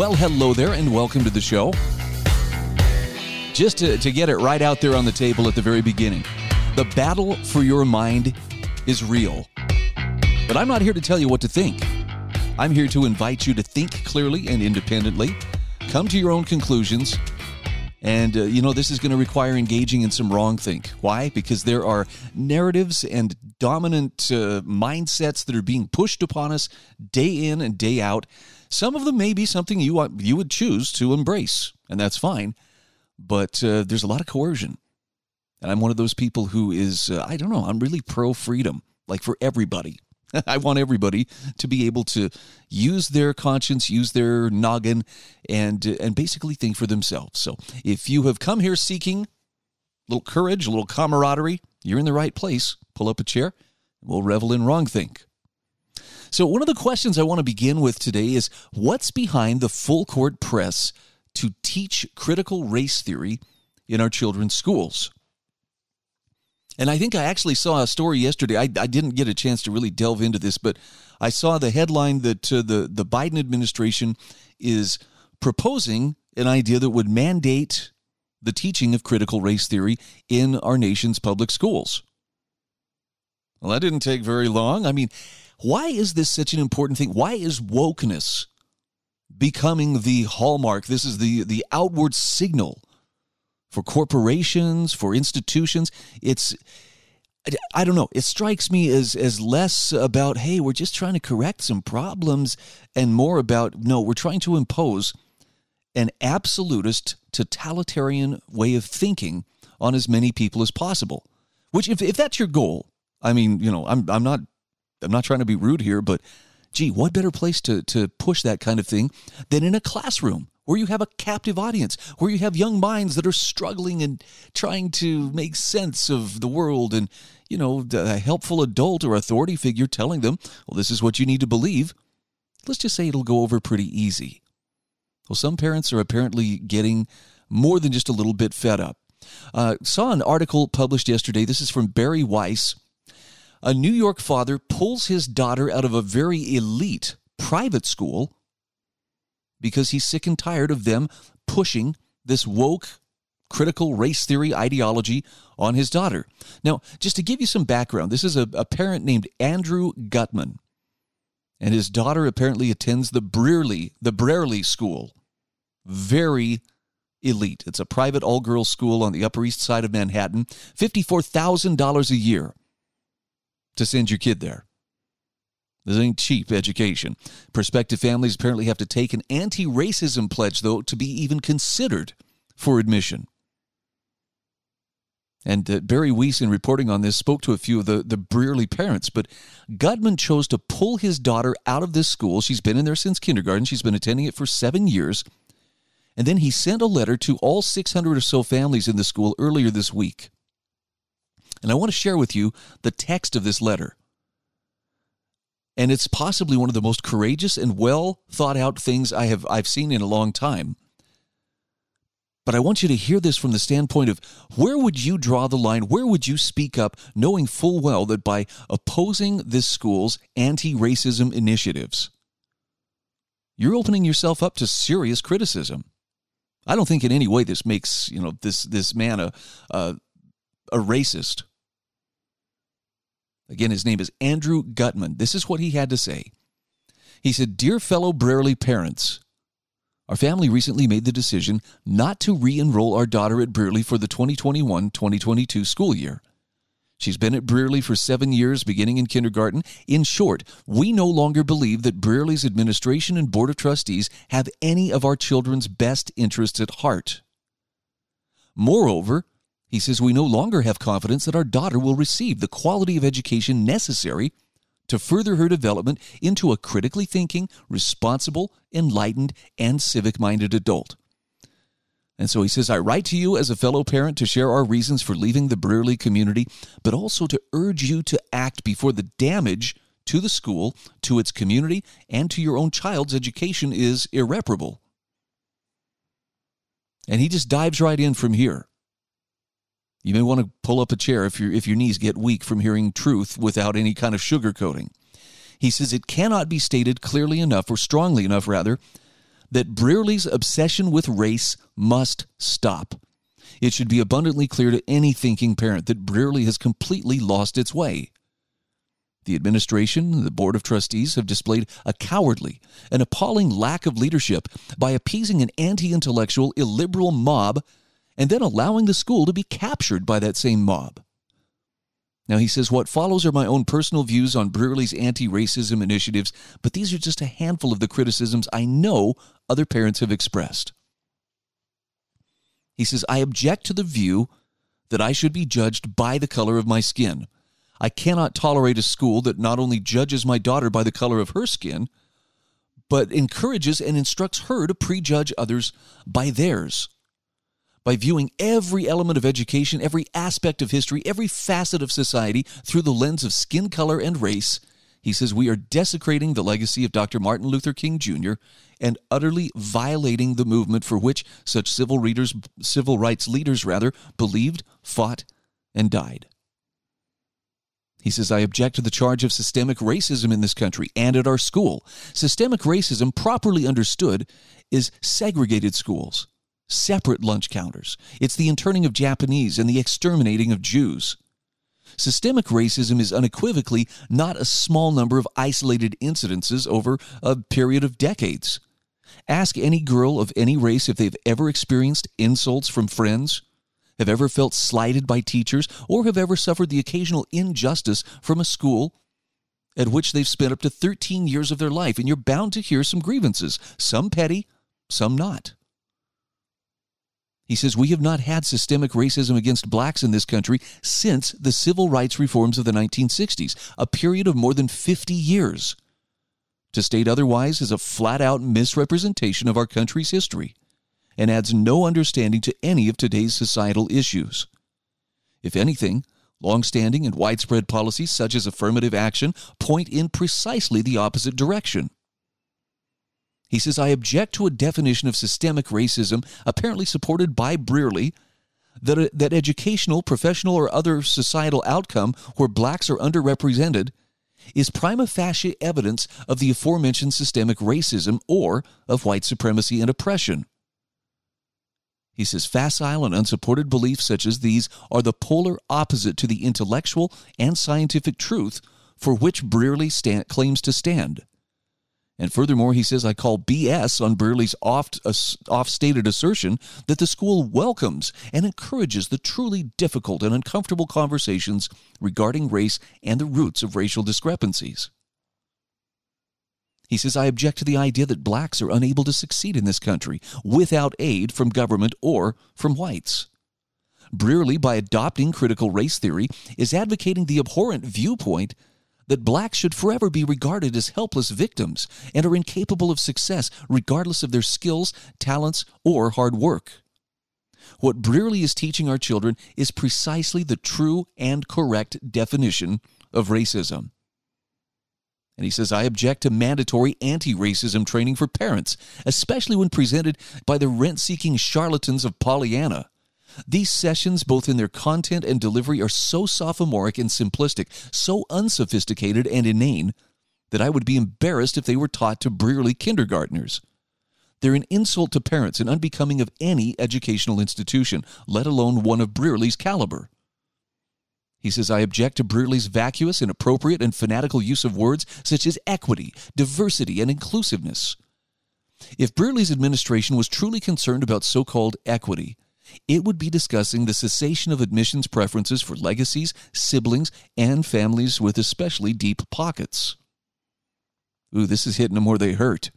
Well, hello there, and welcome to the show. Just to, to get it right out there on the table at the very beginning the battle for your mind is real. But I'm not here to tell you what to think. I'm here to invite you to think clearly and independently, come to your own conclusions, and, uh, you know, this is going to require engaging in some wrong think. Why? Because there are narratives and dominant uh, mindsets that are being pushed upon us day in and day out. Some of them may be something you, want, you would choose to embrace, and that's fine. But uh, there's a lot of coercion. And I'm one of those people who is, uh, I don't know, I'm really pro freedom, like for everybody. I want everybody to be able to use their conscience, use their noggin, and and basically think for themselves. So, if you have come here seeking a little courage, a little camaraderie, you're in the right place. Pull up a chair, we'll revel in wrong think. So, one of the questions I want to begin with today is what's behind the full court press to teach critical race theory in our children's schools? And I think I actually saw a story yesterday. I, I didn't get a chance to really delve into this, but I saw the headline that uh, the, the Biden administration is proposing an idea that would mandate the teaching of critical race theory in our nation's public schools. Well, that didn't take very long. I mean, why is this such an important thing? Why is wokeness becoming the hallmark? This is the, the outward signal for corporations, for institutions. It's I don't know. It strikes me as as less about hey, we're just trying to correct some problems and more about no, we're trying to impose an absolutist totalitarian way of thinking on as many people as possible. Which if if that's your goal, I mean, you know, I'm I'm not I'm not trying to be rude here, but gee, what better place to to push that kind of thing than in a classroom where you have a captive audience, where you have young minds that are struggling and trying to make sense of the world and, you know, a helpful adult or authority figure telling them, well, this is what you need to believe. Let's just say it'll go over pretty easy. Well, some parents are apparently getting more than just a little bit fed up. Uh, saw an article published yesterday. This is from Bari Weiss. A New York father pulls his daughter out of a very elite private school because he's sick and tired of them pushing this woke critical race theory ideology on his daughter. Now, just to give you some background, this is a, a parent named Andrew Gutman. And his daughter apparently attends the Brearley, the Brearley School. Very elite. It's a private all girls school on the Upper East Side of Manhattan. $54,000 a year to send your kid there. This ain't cheap education. Prospective families apparently have to take an anti racism pledge, though, to be even considered for admission. And uh, Bari Weiss, in reporting on this, spoke to a few of the, the Brearley parents. But Gutman chose to pull his daughter out of this school. She's been in there since kindergarten, she's been attending it for seven years. And then he sent a letter to all 600 or so families in the school earlier this week. And I want to share with you the text of this letter. And it's possibly one of the most courageous and well thought out things I have I've seen in a long time. But I want you to hear this from the standpoint of where would you draw the line? Where would you speak up, knowing full well that by opposing this school's anti racism initiatives, you're opening yourself up to serious criticism. I don't think in any way this makes you know this this man a a, a racist. Again, his name is Andrew Gutman. This is what he had to say. He said, Dear fellow Brearley parents, our family recently made the decision not to re enroll our daughter at Brearley for the 2021 2022 school year. She's been at Brearley for seven years, beginning in kindergarten. In short, we no longer believe that Brearley's administration and board of trustees have any of our children's best interests at heart. Moreover, he says we no longer have confidence that our daughter will receive the quality of education necessary to further her development into a critically thinking, responsible, enlightened, and civic minded adult. And so he says, I write to you as a fellow parent to share our reasons for leaving the Brearley community, but also to urge you to act before the damage to the school, to its community, and to your own child's education is irreparable. And he just dives right in from here. You may want to pull up a chair if, your if your knees get weak from hearing truth without any kind of sugarcoating. He says it cannot be stated clearly enough, or strongly enough, rather, that Brearley's obsession with race must stop. It should be abundantly clear to any thinking parent that Brearley has completely lost its way. The administration the Board of Trustees have displayed a cowardly an appalling lack of leadership by appeasing an anti intellectual, illiberal mob and then allowing the school to be captured by that same mob. Now, he says, What follows are my own personal views on Brearley's anti racism initiatives, but these are just a handful of the criticisms I know other parents have expressed. He says, I object to the view that I should be judged by the color of my skin. I cannot tolerate a school that not only judges my daughter by the color of her skin, but encourages and instructs her to prejudge others by theirs by viewing every element of education, every aspect of history, every facet of society through the lens of skin color and race, he says we are desecrating the legacy of Dr. Martin Luther King Jr. and utterly violating the movement for which such civil readers, civil rights leaders rather, believed, fought, and died. He says, I object to the charge of systemic racism in this country and at our school. Systemic racism, properly understood, is segregated schools separate lunch counters. It's the interning of Japanese and the exterminating of Jews. Systemic racism is unequivocally not a small number of isolated incidences over a period of decades. Ask any girl of any race if they've ever experienced insults from friends, have ever felt slighted by teachers, or have ever suffered the occasional injustice from a school at which they've spent up to 13 years of their life, and you're bound to hear some grievances, some petty, some not. He says, We have not had systemic racism against blacks in this country since the civil rights reforms of the 1960s, a period of more than 50 years. To state otherwise is a flat out misrepresentation of our country's history and adds no understanding to any of today's societal issues. If anything, long-standing and widespread policies such as affirmative action point in precisely the opposite direction. He says, I object to a definition of systemic racism, apparently supported by Brearley, that, a, that educational, professional, or other societal outcome where blacks are underrepresented is prima facie evidence of the aforementioned systemic racism or of white supremacy and oppression. He says facile and unsupported beliefs such as these are the polar opposite to the intellectual and scientific truth for which Brearley stand, claims to stand. And furthermore, he says, I call BS on Brearley's oft, uh, stated assertion that the school welcomes and encourages the truly difficult and uncomfortable conversations regarding race and the roots of racial discrepancies. He says, I object to the idea that blacks are unable to succeed in this country without aid from government or from whites. Brearley, by adopting critical race theory, is advocating the abhorrent viewpoint that blacks should forever be regarded as helpless victims and are incapable of success regardless of their skills, talents, or hard work. What Brearley is teaching our children is precisely the true and correct definition of racism. And he says, I object to mandatory anti racism training for parents, especially when presented by the rent seeking charlatans of Pollyanna. These sessions, both in their content and delivery, are so sophomoric and simplistic, so unsophisticated and inane, that I would be embarrassed if they were taught to Brearley kindergartners. They're an insult to parents and unbecoming of any educational institution, let alone one of Brearley's caliber. He says, I object to Brearley's vacuous, inappropriate, and fanatical use of words such as equity, diversity, and inclusiveness. If Brearley's administration was truly concerned about so called equity, it would be discussing the cessation of admissions preferences for legacies, siblings, and families with especially deep pockets. Ooh, this is hitting them where they hurt.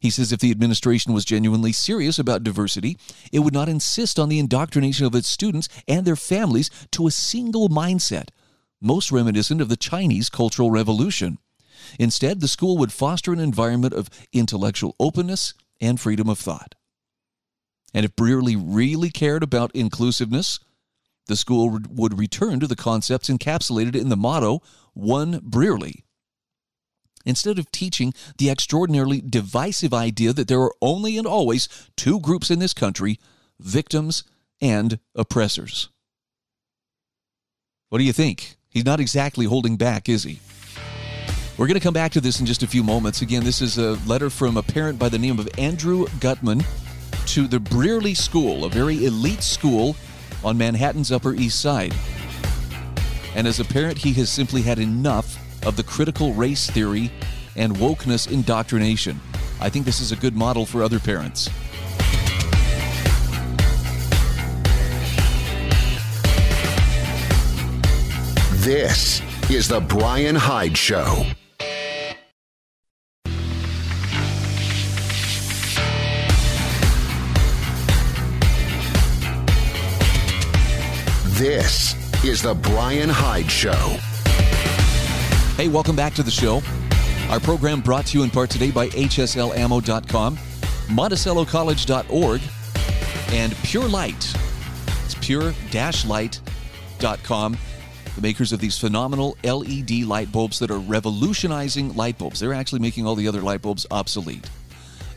He says if the administration was genuinely serious about diversity, it would not insist on the indoctrination of its students and their families to a single mindset, most reminiscent of the Chinese Cultural Revolution, Instead, the school would foster an environment of intellectual openness and freedom of thought. And if Brearley really cared about inclusiveness, the school would return to the concepts encapsulated in the motto, One Brearley. Instead of teaching the extraordinarily divisive idea that there are only and always two groups in this country victims and oppressors. What do you think? He's not exactly holding back, is he? We're going to come back to this in just a few moments. Again, this is a letter from a parent by the name of Andrew Gutman to the Brearley School, a very elite school on Manhattan's Upper East Side. And as a parent, he has simply had enough of the critical race theory and wokeness indoctrination. I think this is a good model for other parents. This is The Brian Hyde Show. This is The Brian Hyde Show. Hey, welcome back to the show. Our program brought to you in part today by HSLAmmo.com, MonticelloCollege.org, and Pure Light. It's pure-light.com, the makers of these phenomenal LED light bulbs that are revolutionizing light bulbs. They're actually making all the other light bulbs obsolete.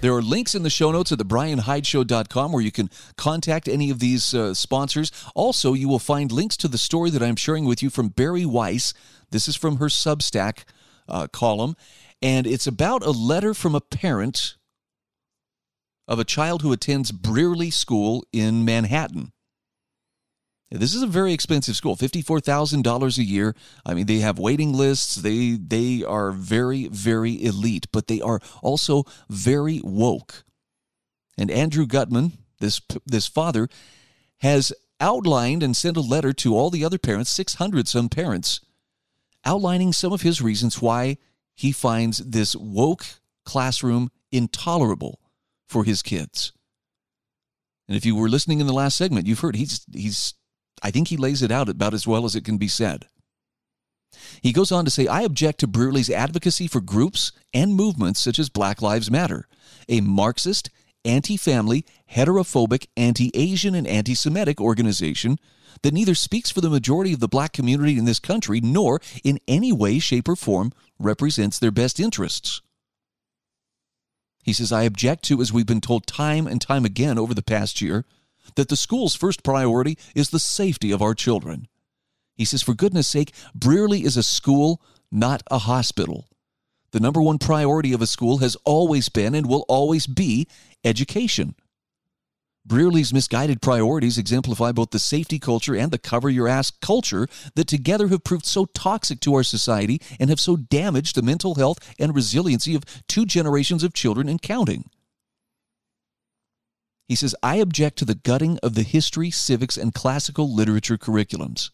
There are links in the show notes at thebrianhydeshow.com where you can contact any of these uh, sponsors. Also, you will find links to the story that I'm sharing with you from Bari Weiss. This is from her Substack uh, column, and it's about a letter from a parent of a child who attends Brearley School in Manhattan. This is a very expensive school, $54,000 a year. I mean, they have waiting lists. They they are very very elite, but they are also very woke. And Andrew Gutman, this this father has outlined and sent a letter to all the other parents, 600 some parents, outlining some of his reasons why he finds this woke classroom intolerable for his kids. And if you were listening in the last segment, you've heard he's he's I think he lays it out about as well as it can be said. He goes on to say, I object to Brearley's advocacy for groups and movements such as Black Lives Matter, a Marxist, anti family, heterophobic, anti Asian, and anti Semitic organization that neither speaks for the majority of the black community in this country nor in any way, shape, or form represents their best interests. He says, I object to, as we've been told time and time again over the past year, that the school's first priority is the safety of our children. He says, for goodness sake, Brearley is a school, not a hospital. The number one priority of a school has always been and will always be education. Brearley's misguided priorities exemplify both the safety culture and the cover your ass culture that together have proved so toxic to our society and have so damaged the mental health and resiliency of two generations of children and counting. He says, I object to the gutting of the history, civics, and classical literature curriculums.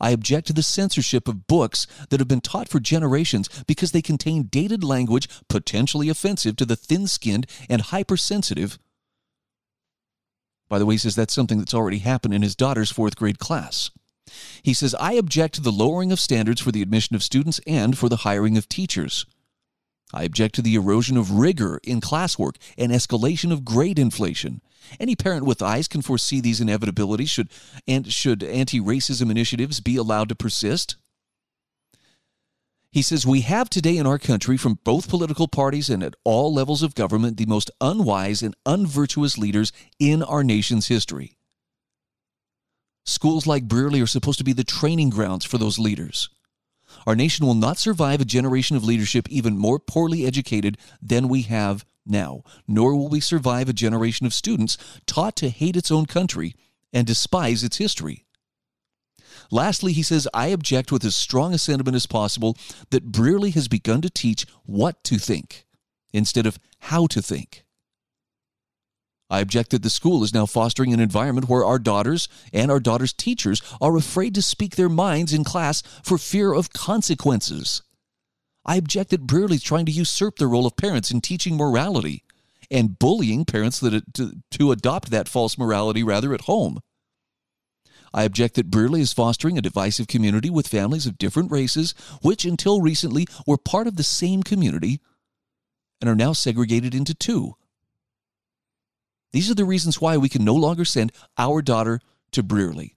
I object to the censorship of books that have been taught for generations because they contain dated language potentially offensive to the thin skinned and hypersensitive. By the way, he says that's something that's already happened in his daughter's fourth grade class. He says, I object to the lowering of standards for the admission of students and for the hiring of teachers. I object to the erosion of rigor in classwork and escalation of grade inflation. Any parent with eyes can foresee these inevitabilities should and should anti-racism initiatives be allowed to persist. He says we have today in our country from both political parties and at all levels of government the most unwise and unvirtuous leaders in our nation's history. Schools like Brearley are supposed to be the training grounds for those leaders. Our nation will not survive a generation of leadership even more poorly educated than we have now, nor will we survive a generation of students taught to hate its own country and despise its history. Lastly, he says, I object with as strong a sentiment as possible that Brearley has begun to teach what to think instead of how to think. I object that the school is now fostering an environment where our daughters and our daughters' teachers are afraid to speak their minds in class for fear of consequences. I object that Brearley is trying to usurp the role of parents in teaching morality and bullying parents that, to, to adopt that false morality rather at home. I object that Brearley is fostering a divisive community with families of different races, which until recently were part of the same community and are now segregated into two. These are the reasons why we can no longer send our daughter to Brearley.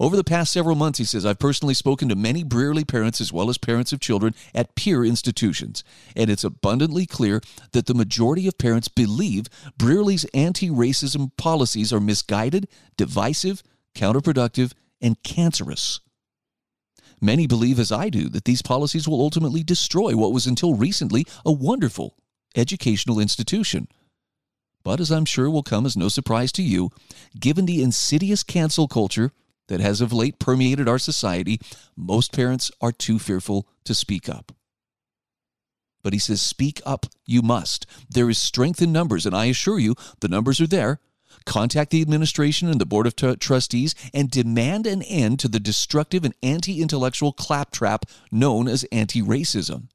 Over the past several months, he says, I've personally spoken to many Brearley parents as well as parents of children at peer institutions, and it's abundantly clear that the majority of parents believe Brearley's anti racism policies are misguided, divisive, counterproductive, and cancerous. Many believe, as I do, that these policies will ultimately destroy what was until recently a wonderful educational institution. But as I'm sure will come as no surprise to you, given the insidious cancel culture that has of late permeated our society, most parents are too fearful to speak up. But he says, Speak up, you must. There is strength in numbers, and I assure you, the numbers are there. Contact the administration and the Board of t- Trustees and demand an end to the destructive and anti intellectual claptrap known as anti racism.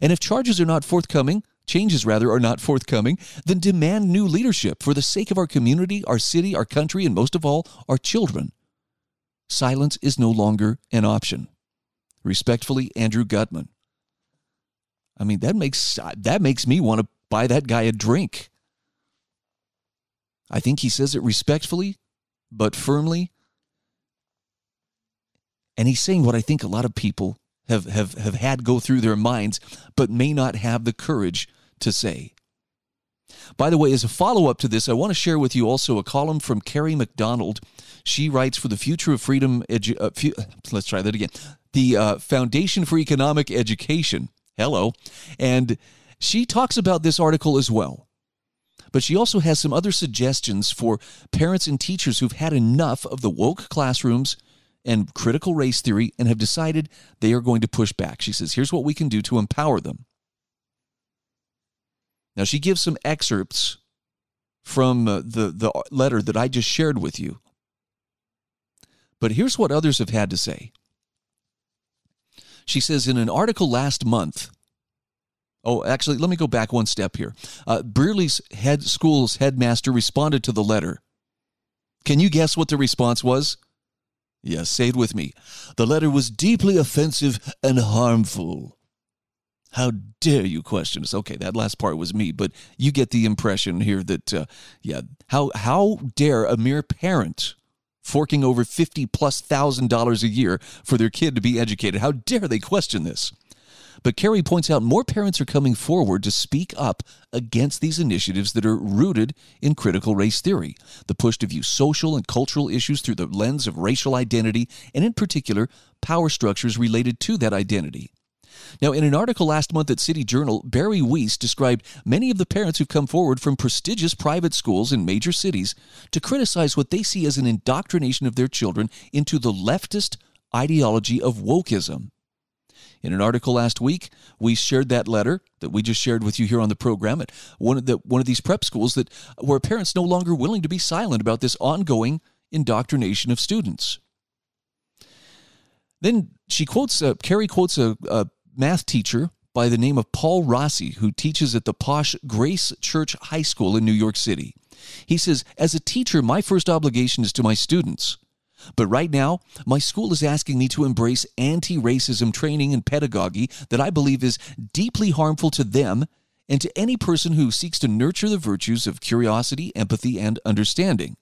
And if charges are not forthcoming, changes rather are not forthcoming, then demand new leadership for the sake of our community, our city, our country, and most of all, our children. Silence is no longer an option. Respectfully, Andrew Gutman. I mean, that makes that makes me want to buy that guy a drink. I think he says it respectfully, but firmly. And he's saying what I think a lot of people have, have, have had go through their minds, but may not have the courage to say. By the way, as a follow up to this, I want to share with you also a column from Kerry McDonald. She writes for the Future of Freedom. Edu- uh, fu- let's try that again. The uh, Foundation for Economic Education. Hello. And she talks about this article as well. But she also has some other suggestions for parents and teachers who've had enough of the woke classrooms and critical race theory and have decided they are going to push back. She says, here's what we can do to empower them. Now, she gives some excerpts from uh, the, the letter that I just shared with you. But here's what others have had to say. She says, in an article last month, oh, actually, let me go back one step here. Uh, Brearley's head school's headmaster responded to the letter. Can you guess what the response was? Yes, say it with me. The letter was deeply offensive and harmful. How dare you question us? Okay, that last part was me, but you get the impression here that, uh, yeah, how how dare a mere parent forking over fifty plus thousand dollars a year for their kid to be educated? How dare they question this? But Kerry points out more parents are coming forward to speak up against these initiatives that are rooted in critical race theory, the push to view social and cultural issues through the lens of racial identity, and in particular, power structures related to that identity. Now, in an article last month at City Journal, Bari Weiss described many of the parents who've come forward from prestigious private schools in major cities to criticize what they see as an indoctrination of their children into the leftist ideology of wokeism. In an article last week, we shared that letter that we just shared with you here on the program at one of the one of these prep schools that where parents no longer willing to be silent about this ongoing indoctrination of students. Then she quotes, uh, Kerry quotes a, a math teacher by the name of Paul Rossi, who teaches at the posh Grace Church High School in New York City. He says, As a teacher, my first obligation is to my students. But right now, my school is asking me to embrace anti racism training and pedagogy that I believe is deeply harmful to them and to any person who seeks to nurture the virtues of curiosity, empathy, and understanding.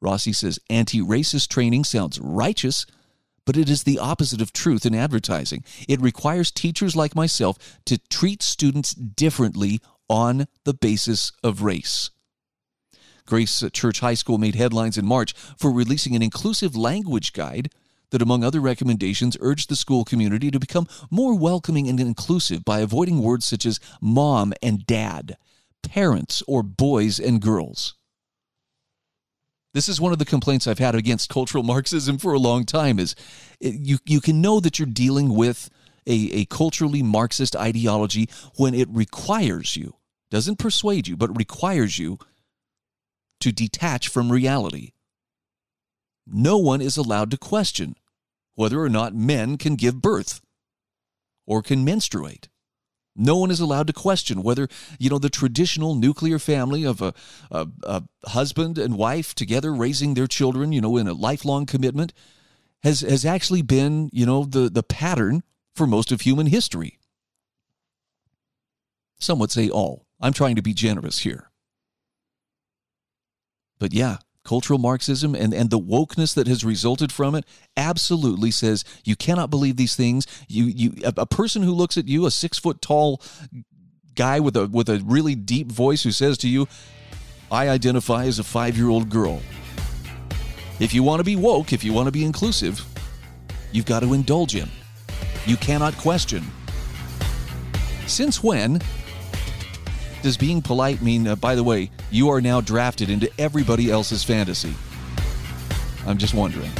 Rossi says anti racist training sounds righteous, but it is the opposite of truth in advertising. It requires teachers like myself to treat students differently on the basis of race. Grace Church High School made headlines in March for releasing an inclusive language guide that, among other recommendations, urged the school community to become more welcoming and inclusive by avoiding words such as mom and dad, parents, or boys and girls. This is one of the complaints I've had against cultural Marxism for a long time is you, you can know that you're dealing with a, a culturally Marxist ideology when it requires you, doesn't persuade you, but requires you to detach from reality. No one is allowed to question whether or not men can give birth or can menstruate. No one is allowed to question whether, you know, the traditional nuclear family of a, a, a, husband and wife together raising their children, you know, in a lifelong commitment has, has actually been, you know, the, the pattern for most of human history. Some would say all. I'm trying to be generous here. But yeah, cultural Marxism and, and the wokeness that has resulted from it absolutely says you cannot believe these things. You you a, a person who looks at you, a six foot tall guy with a with a really deep voice who says to you, I identify as a five year old girl. If you want to be woke, if you want to be inclusive, you've got to indulge him. You cannot question. Since when does being polite mean, uh, by the way, you are now drafted into everybody else's fantasy? I'm just wondering.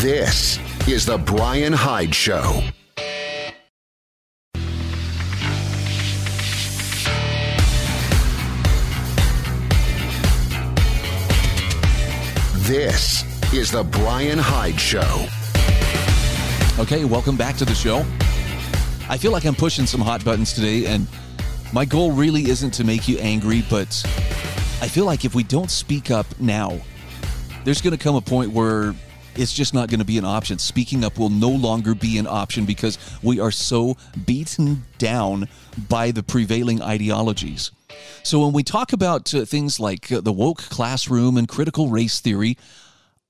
This is The Brian Hyde Show. This is The Brian Hyde Show. Okay, welcome back to the show. I feel like I'm pushing some hot buttons today, and my goal really isn't to make you angry, but I feel like if we don't speak up now, there's going to come a point where it's just not going to be an option. Speaking up will no longer be an option because we are so beaten down by the prevailing ideologies. So, when we talk about uh, things like uh, the woke classroom and critical race theory,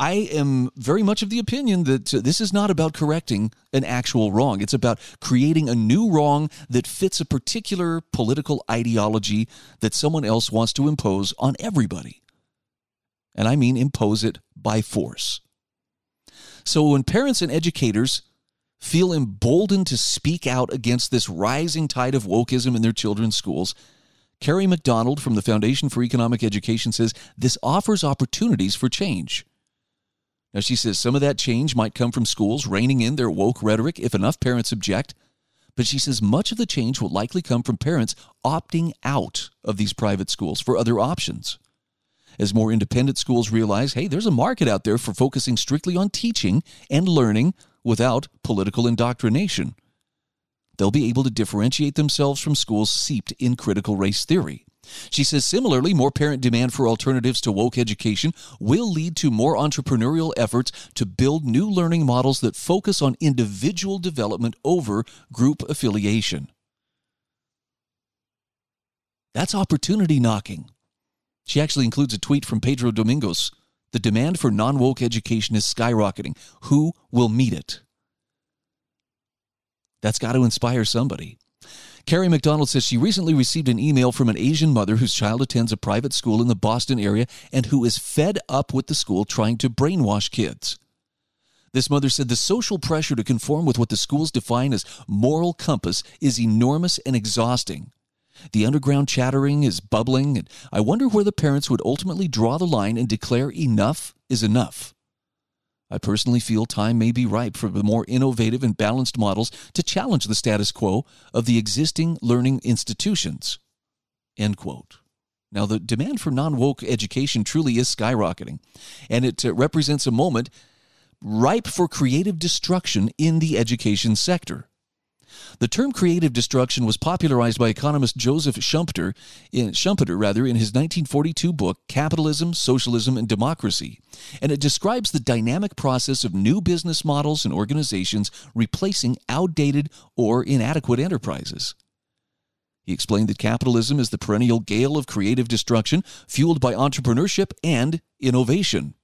I am very much of the opinion that uh, this is not about correcting an actual wrong. It's about creating a new wrong that fits a particular political ideology that someone else wants to impose on everybody. And I mean impose it by force. So when parents and educators feel emboldened to speak out against this rising tide of wokeism in their children's schools, Kerry McDonald from the Foundation for Economic Education says this offers opportunities for change. Now, she says some of that change might come from schools reining in their woke rhetoric if enough parents object. But she says much of the change will likely come from parents opting out of these private schools for other options. As more independent schools realize, hey, there's a market out there for focusing strictly on teaching and learning without political indoctrination. They'll be able to differentiate themselves from schools seeped in critical race theory. She says similarly, more parent demand for alternatives to woke education will lead to more entrepreneurial efforts to build new learning models that focus on individual development over group affiliation. That's opportunity knocking. She actually includes a tweet from Pedro Domingos. The demand for non woke education is skyrocketing. Who will meet it? That's got to inspire somebody. Kerry McDonald says she recently received an email from an Asian mother whose child attends a private school in the Boston area and who is fed up with the school trying to brainwash kids. This mother said the social pressure to conform with what the schools define as moral compass is enormous and exhausting. The underground chattering is bubbling, and I wonder where the parents would ultimately draw the line and declare enough is enough. I personally feel time may be ripe for the more innovative and balanced models to challenge the status quo of the existing learning institutions. End quote. Now, the demand for non woke education truly is skyrocketing, and it uh, represents a moment ripe for creative destruction in the education sector. The term creative destruction was popularized by economist Joseph Schumpeter in, Schumpeter rather, in his 1942 book Capitalism, Socialism, and Democracy, and it describes the dynamic process of new business models and organizations replacing outdated or inadequate enterprises. He explained that capitalism is the perennial gale of creative destruction fueled by entrepreneurship and innovation.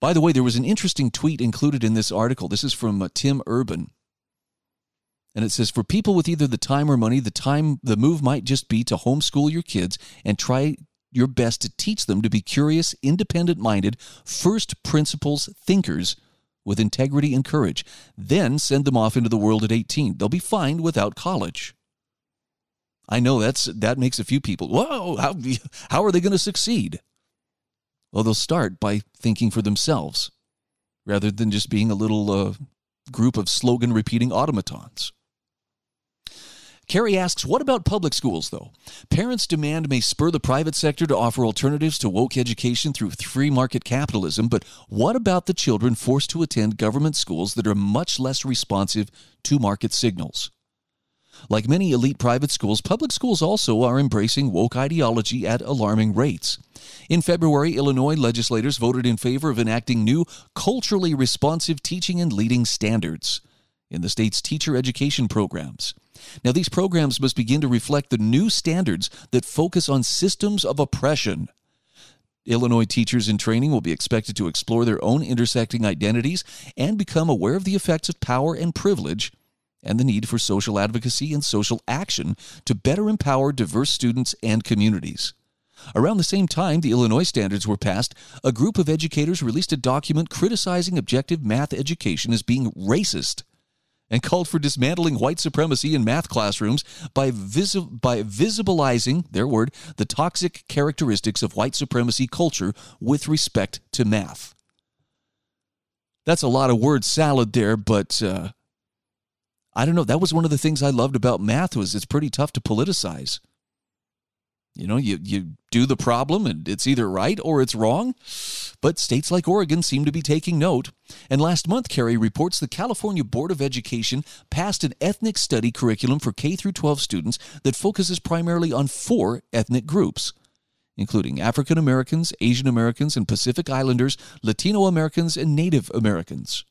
By the way, there was an interesting tweet included in this article. This is from uh, Tim Urban. And it says for people with either the time or money, the time the move might just be to homeschool your kids and try your best to teach them to be curious, independent-minded, first principles thinkers with integrity and courage. Then send them off into the world at 18. They'll be fine without college. I know that's that makes a few people, whoa, how, how are they going to succeed? Well, they'll start by thinking for themselves rather than just being a little uh, group of slogan repeating automatons. Kerry asks, what about public schools, though? Parents' demand may spur the private sector to offer alternatives to woke education through free market capitalism, but what about the children forced to attend government schools that are much less responsive to market signals? Like many elite private schools, public schools also are embracing woke ideology at alarming rates. In February, Illinois legislators voted in favor of enacting new culturally responsive teaching and leading standards in the state's teacher education programs. Now, these programs must begin to reflect the new standards that focus on systems of oppression. Illinois teachers in training will be expected to explore their own intersecting identities and become aware of the effects of power and privilege and the need for social advocacy and social action to better empower diverse students and communities. Around the same time the Illinois standards were passed, a group of educators released a document criticizing objective math education as being racist and called for dismantling white supremacy in math classrooms by, by visibilizing, their word, the toxic characteristics of white supremacy culture with respect to math. That's a lot of word salad there, but uh, I don't know. That was one of the things I loved about math was it's pretty tough to politicize. You know, you, you do the problem and it's either right or it's wrong. But states like Oregon seem to be taking note. And last month, Kerry reports the California Board of Education passed an ethnic study curriculum for K through 12 students that focuses primarily on four ethnic groups, including African Americans, Asian Americans, and Pacific Islanders, Latino Americans, and Native Americans.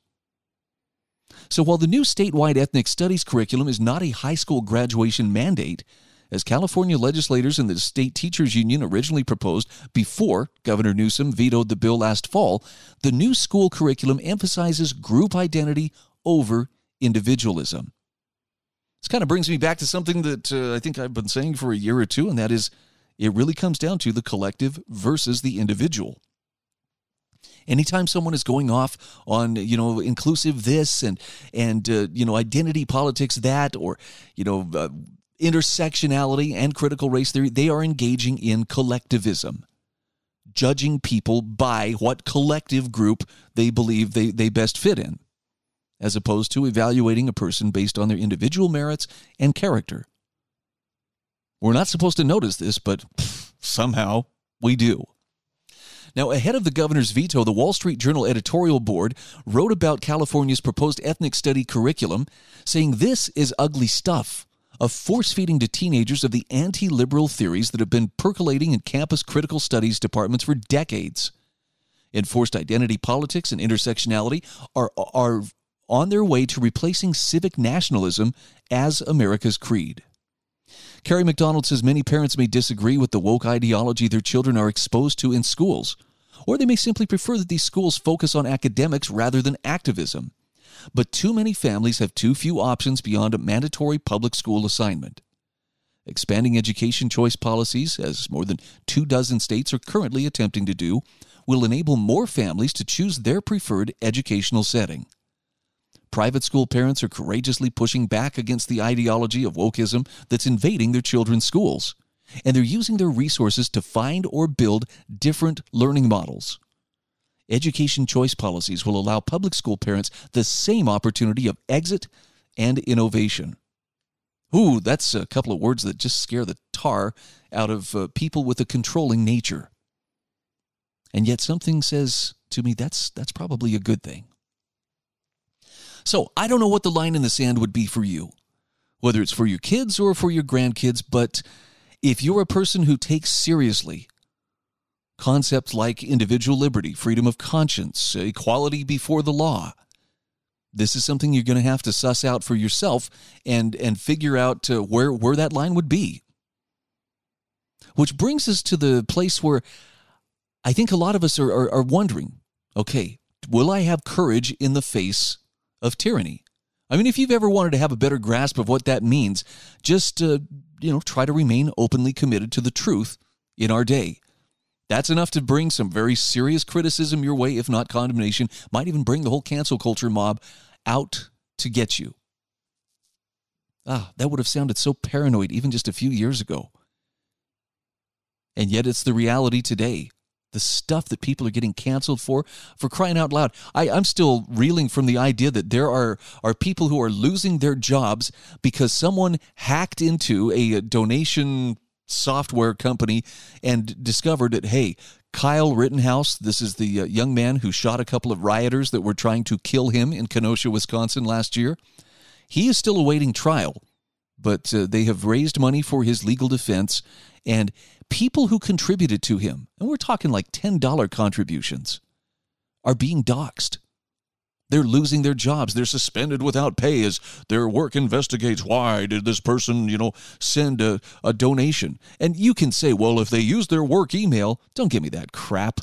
So while the new statewide ethnic studies curriculum is not a high school graduation mandate, as California legislators and the state teachers union originally proposed before Governor Newsom vetoed the bill last fall, the new school curriculum emphasizes group identity over individualism. This kind of brings me back to something that uh, I think I've been saying for a year or two, and that is it really comes down to the collective versus the individual. Anytime someone is going off on you know inclusive this and and uh, you know identity politics that or you know uh, intersectionality and critical race theory, they are engaging in collectivism, judging people by what collective group they believe they, they best fit in, as opposed to evaluating a person based on their individual merits and character. We're not supposed to notice this, but somehow we do. Now, ahead of the governor's veto, the Wall Street Journal editorial board wrote about California's proposed ethnic study curriculum, saying this is ugly stuff of force feeding to teenagers of the anti liberal theories that have been percolating in campus critical studies departments for decades. Enforced identity politics and intersectionality are, are on their way to replacing civic nationalism as America's creed. Kerry McDonald says many parents may disagree with the woke ideology their children are exposed to in schools, or they may simply prefer that these schools focus on academics rather than activism but too many families have too few options beyond a mandatory public school assignment. Expanding education choice policies, as more than two dozen states are currently attempting to do, will enable more families to choose their preferred educational setting. Private school parents are courageously pushing back against the ideology of wokeism that's invading their children's schools, and they're using their resources to find or build different learning models. Education choice policies will allow public school parents the same opportunity of exit and innovation. Ooh, that's a couple of words that just scare the tar out of uh, people with a controlling nature. And yet something says to me that's that's probably a good thing. So, I don't know what the line in the sand would be for you, whether it's for your kids or for your grandkids, but if you're a person who takes seriously concepts like individual liberty, freedom of conscience, equality before the law. This is something you're going to have to suss out for yourself and and figure out uh, where where that line would be. Which brings us to the place where I think a lot of us are, are, are wondering, okay, will I have courage in the face of tyranny? I mean, if you've ever wanted to have a better grasp of what that means, just uh, you know, try to remain openly committed to the truth in our day. That's enough to bring some very serious criticism your way, if not condemnation. Might even bring the whole cancel culture mob out to get you. Ah, that would have sounded so paranoid even just a few years ago. And yet it's the reality today. The stuff that people are getting canceled for for crying out loud. I, i'm still reeling from the idea that there are are people who are losing their jobs because someone hacked into a donation software company and discovered that hey kyle rittenhouse this is the uh, young man who shot a couple of rioters that were trying to kill him in kenosha wisconsin last year. He is still awaiting trial but uh, they have raised money for his legal defense and people who contributed to him, and we're talking like $10 contributions, are being doxxed. They're losing their jobs. They're suspended without pay as their work investigates why did this person, you know, send a, a donation. And you can say, well, if they use their work email, don't give me that crap.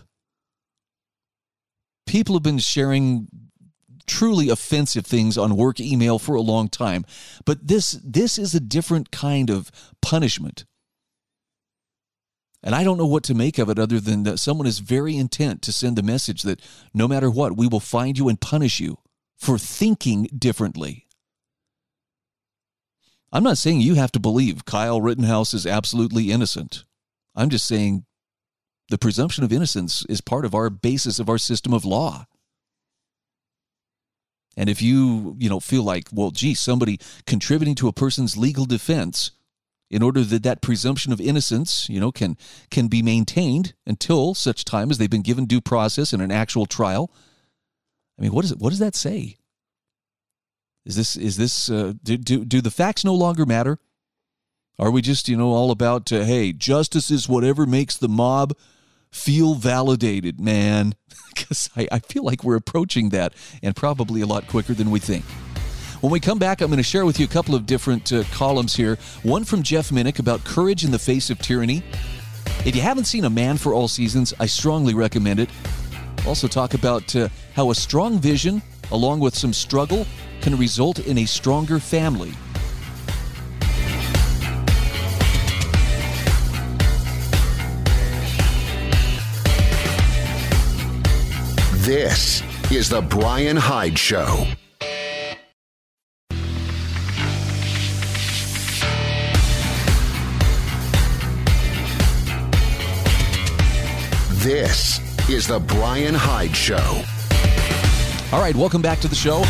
People have been sharing truly offensive things on work email for a long time, but this this is a different kind of punishment. And I don't know what to make of it other than that someone is very intent to send the message that no matter what, we will find you and punish you for thinking differently. I'm not saying you have to believe Kyle Rittenhouse is absolutely innocent. I'm just saying the presumption of innocence is part of our basis of our system of law. And if you, you know, feel like, well, gee, somebody contributing to a person's legal defense in order that that presumption of innocence, you know, can can be maintained until such time as they've been given due process in an actual trial. I mean, what does it, what does that say? Is this is this uh, do, do do the facts no longer matter? Are we just you know all about uh, hey, justice is whatever makes the mob feel validated, man? Because I, I feel like we're approaching that, and probably a lot quicker than we think. When we come back, I'm going to share with you a couple of different uh, columns here. One from Jeff Minick about courage in the face of tyranny. If you haven't seen A Man for All Seasons, I strongly recommend it. Also, talk about uh, how a strong vision, along with some struggle, can result in a stronger family. This is The Brian Hyde Show. This is The Brian Hyde Show. All right, welcome back to the show.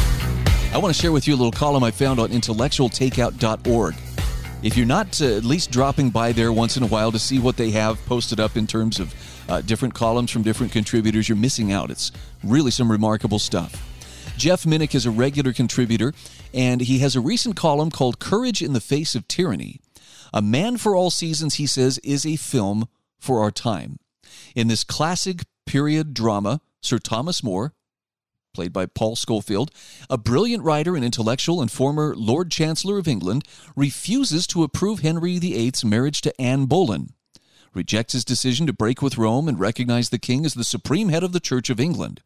I want to share with you a little column I found on intellectualtakeout.org. If you're not uh, at least dropping by there once in a while to see what they have posted up in terms of uh, different columns from different contributors, you're missing out. It's really some remarkable stuff. Jeff Minick is a regular contributor, and he has a recent column called Courage in the Face of Tyranny. A Man for All Seasons, he says, is a film for our time. In this classic period drama, Sir Thomas More, played by Paul Scofield, a brilliant writer and intellectual and former Lord Chancellor of England, refuses to approve Henry VIII's marriage to Anne Boleyn, rejects his decision to break with Rome and recognize the king as the supreme head of the Church of England.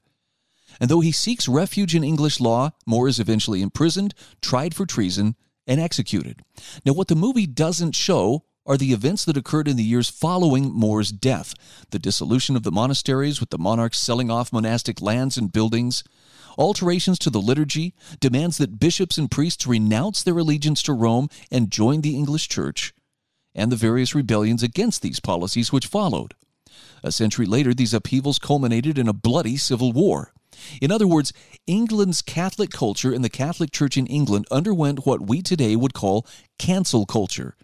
And though he seeks refuge in English law, More is eventually imprisoned, tried for treason, and executed. Now, what the movie doesn't show are the events that occurred in the years following More's death the dissolution of the monasteries, with the monarchs selling off monastic lands and buildings, alterations to the liturgy, demands that bishops and priests renounce their allegiance to Rome and join the English Church, and the various rebellions against these policies which followed. A century later, these upheavals culminated in a bloody civil war. In other words, England's Catholic culture and the Catholic Church in England underwent what we today would call cancel culture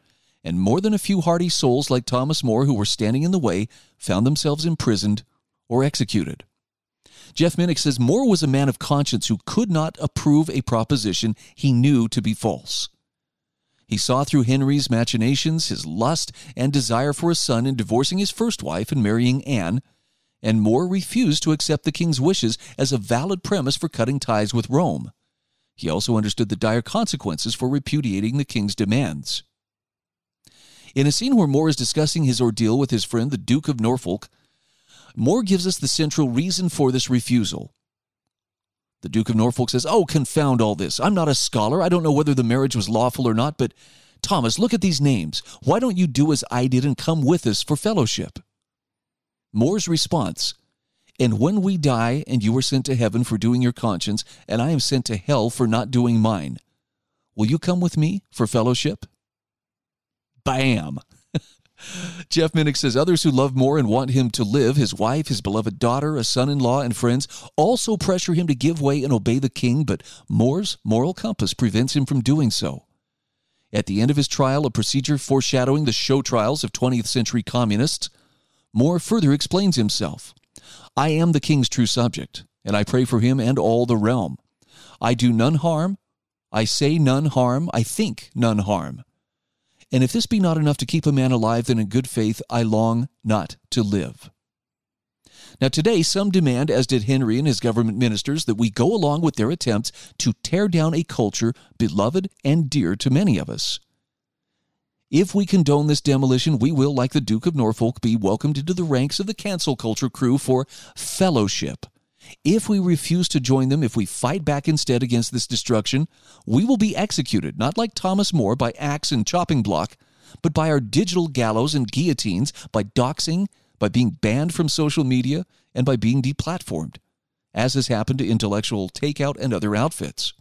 and more than a few hardy souls like Thomas More who were standing in the way found themselves imprisoned or executed. Jeff Minick says More was a man of conscience who could not approve a proposition he knew to be false. He saw through Henry's machinations, his lust and desire for a son in divorcing his first wife and marrying Anne, and More refused to accept the king's wishes as a valid premise for cutting ties with Rome. He also understood the dire consequences for repudiating the king's demands. In a scene where More is discussing his ordeal with his friend, the Duke of Norfolk, More gives us the central reason for this refusal. The Duke of Norfolk says, Oh, confound all this. I'm not a scholar. I don't know whether the marriage was lawful or not, but Thomas, look at these names. Why don't you do as I did and come with us for fellowship? More's response, And when we die and you are sent to heaven for doing your conscience, and I am sent to hell for not doing mine, will you come with me for fellowship? Bam. Jeff Minick says others who love More and want him to live, his wife, his beloved daughter, a son in law, and friends, also pressure him to give way and obey the king, but More's moral compass prevents him from doing so. At the end of his trial, a procedure foreshadowing the show trials of 20th century communists, More further explains himself I am the king's true subject, and I pray for him and all the realm. I do none harm, I say none harm, I think none harm. And if this be not enough to keep a man alive, then in good faith I long not to live. Now, today, some demand, as did Henry and his government ministers, that we go along with their attempts to tear down a culture beloved and dear to many of us. If we condone this demolition, we will, like the Duke of Norfolk, be welcomed into the ranks of the cancel culture crew for fellowship. If we refuse to join them, if we fight back instead against this destruction, we will be executed, not like Thomas More by axe and chopping block, but by our digital gallows and guillotines, by doxing, by being banned from social media, and by being deplatformed, as has happened to intellectual takeout and other outfits.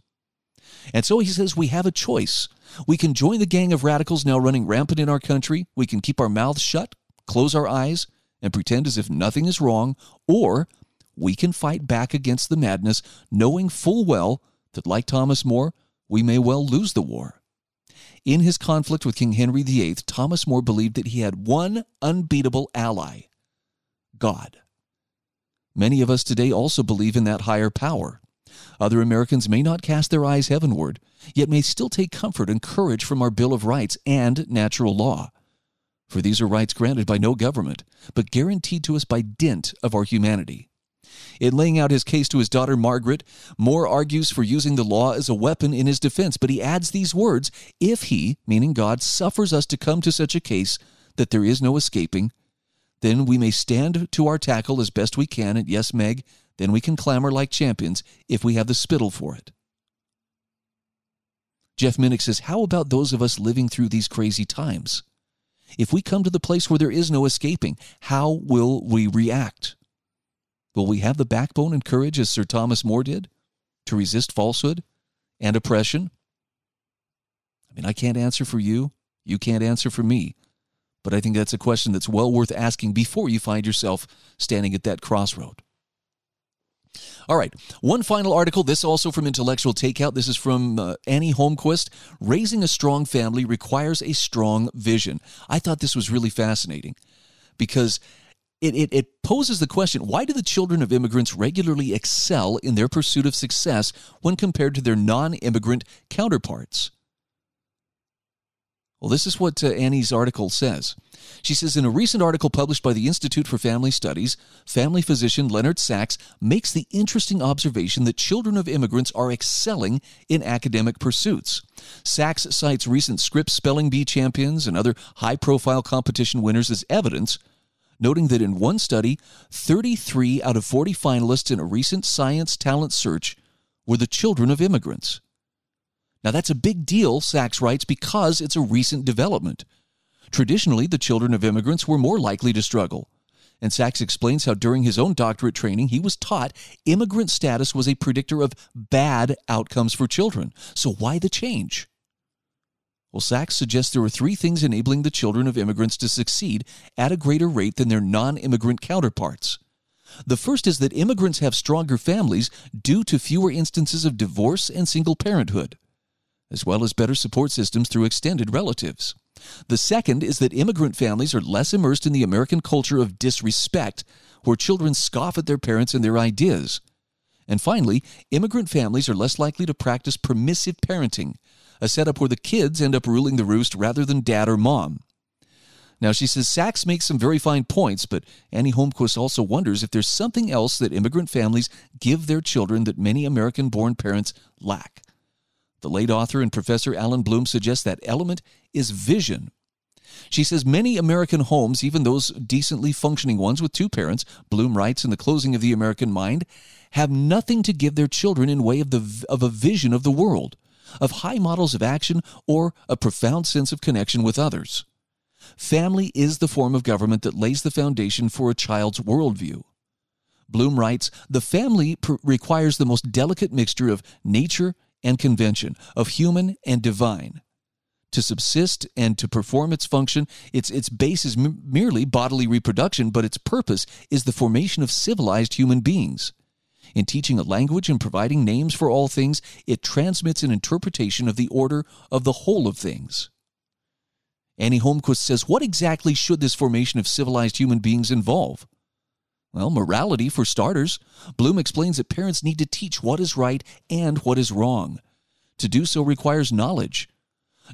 And so he says we have a choice. We can join the gang of radicals now running rampant in our country. We can keep our mouths shut, close our eyes, and pretend as if nothing is wrong, or we can fight back against the madness, knowing full well that, like Thomas More, we may well lose the war. In his conflict with King Henry VIII, Thomas More believed that he had one unbeatable ally God. Many of us today also believe in that higher power. Other Americans may not cast their eyes heavenward, yet may still take comfort and courage from our Bill of Rights and natural law. For these are rights granted by no government, but guaranteed to us by dint of our humanity. In laying out his case to his daughter Margaret, More argues for using the law as a weapon in his defense, but he adds these words If he, meaning God, suffers us to come to such a case that there is no escaping, then we may stand to our tackle as best we can, and yes, Meg, then we can clamor like champions if we have the spittle for it. Jeff Minick says, How about those of us living through these crazy times? If we come to the place where there is no escaping, how will we react? Will we have the backbone and courage, as Sir Thomas More did, to resist falsehood and oppression? I mean, I can't answer for you. You can't answer for me. But I think that's a question that's well worth asking before you find yourself standing at that crossroad. All right, one final article, this also from Intellectual Takeout. This is from uh, Annie Holmquist. Raising a strong family requires a strong vision. I thought this was really fascinating because it, it, it, poses the question why do the children of immigrants regularly excel in their pursuit of success when compared to their non immigrant counterparts? Well, this is what uh, Annie's article says. She says In a recent article published by the Institute for Family Studies, family physician Leonard Sax makes the interesting observation that children of immigrants are excelling in academic pursuits. Sax cites recent Scripps Spelling Bee champions and other high profile competition winners as evidence noting that in one study, 33 out of 40 finalists in a recent science talent search were the children of immigrants. Now, that's a big deal, Sax writes, because it's a recent development. Traditionally, the children of immigrants were more likely to struggle. And Sax explains how during his own doctorate training, he was taught immigrant status was a predictor of bad outcomes for children. So, why the change? Well, Sax suggests there are three things enabling the children of immigrants to succeed at a greater rate than their non immigrant counterparts. The first is that immigrants have stronger families due to fewer instances of divorce and single parenthood, as well as better support systems through extended relatives. The second is that immigrant families are less immersed in the American culture of disrespect, where children scoff at their parents and their ideas. And finally, immigrant families are less likely to practice permissive parenting, a setup where the kids end up ruling the roost rather than dad or mom. Now, she says Sax makes some very fine points, but Annie Holmquist also wonders if there's something else that immigrant families give their children that many American born parents lack. The late author and professor Allan Bloom suggests that element is vision. She says many American homes, even those decently functioning ones with two parents, Bloom writes in The Closing of the American Mind, have nothing to give their children in way of, the, of a vision of the world of high models of action, or a profound sense of connection with others. Family is the form of government that lays the foundation for a child's worldview. Bloom writes The family pr- requires the most delicate mixture of nature and convention, of human and divine. to subsist and to perform its function. Its, its base is m- merely bodily reproduction, but its purpose is the formation of civilized human beings. In teaching a language and providing names for all things, it transmits an interpretation of the order of the whole of things. Annie Holmquist says, What exactly should this formation of civilized human beings involve? Well, morality, for starters. Bloom explains that parents need to teach what is right and what is wrong. To do so requires knowledge,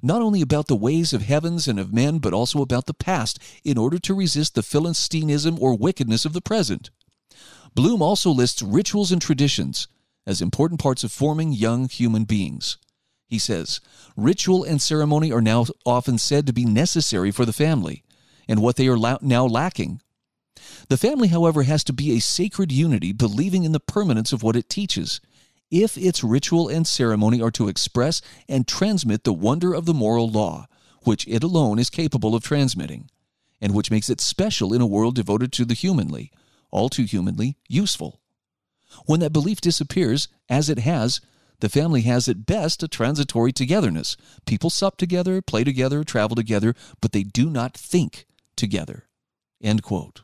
not only about the ways of heavens and of men, but also about the past, in order to resist the Philistinism or wickedness of the present. Bloom also lists rituals and traditions as important parts of forming young human beings. He says, Ritual and ceremony are now often said to be necessary for the family, and what they are la- now lacking the family, however, has to be a sacred unity, believing in the permanence of what it teaches, if its ritual and ceremony are to express and transmit the wonder of the moral law, which it alone is capable of transmitting, and which makes it special in a world devoted to the humanly, all too humanly, useful. When that belief disappears, as it has, the family has at best a transitory togetherness. People sup together, play together, travel together, but they do not think together. End quote.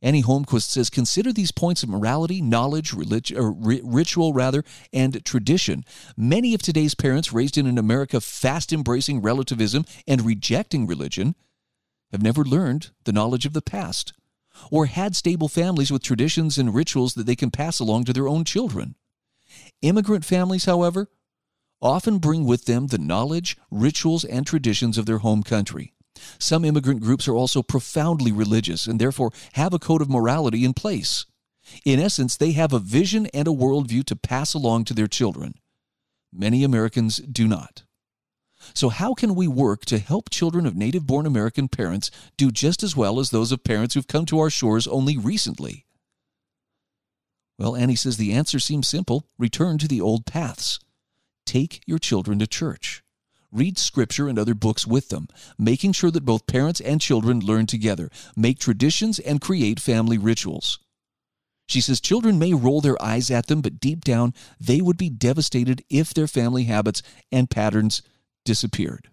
Annie Holmquist says, consider these points of morality, knowledge, religion, or ritual rather, and tradition. Many of today's parents raised in an America fast embracing relativism and rejecting religion have never learned the knowledge of the past or had stable families with traditions and rituals that they can pass along to their own children. Immigrant families, however, often bring with them the knowledge, rituals, and traditions of their home country. Some immigrant groups are also profoundly religious and therefore have a code of morality in place. In essence, they have a vision and a worldview to pass along to their children. Many Americans do not. So, how can we work to help children of native born American parents do just as well as those of parents who've come to our shores only recently? Well, Annie says the answer seems simple return to the old paths. Take your children to church. Read scripture and other books with them, making sure that both parents and children learn together, make traditions, and create family rituals. She says children may roll their eyes at them, but deep down, they would be devastated if their family habits and patterns disappeared.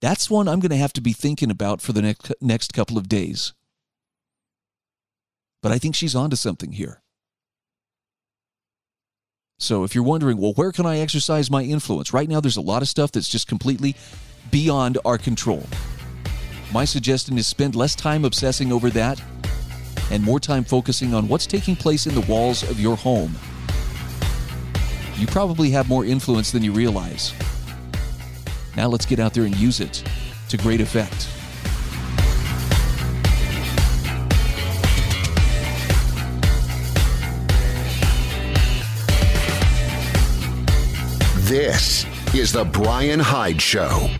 That's one I'm going to have to be thinking about for the next, next couple of days. But I think she's onto something here. So if you're wondering, well, where can I exercise my influence? Right now, there's a lot of stuff that's just completely beyond our control. My suggestion is spend less time obsessing over that and more time focusing on what's taking place in the walls of your home. You probably have more influence than you realize. Now let's get out there and use it to great effect. This is The Brian Hyde Show.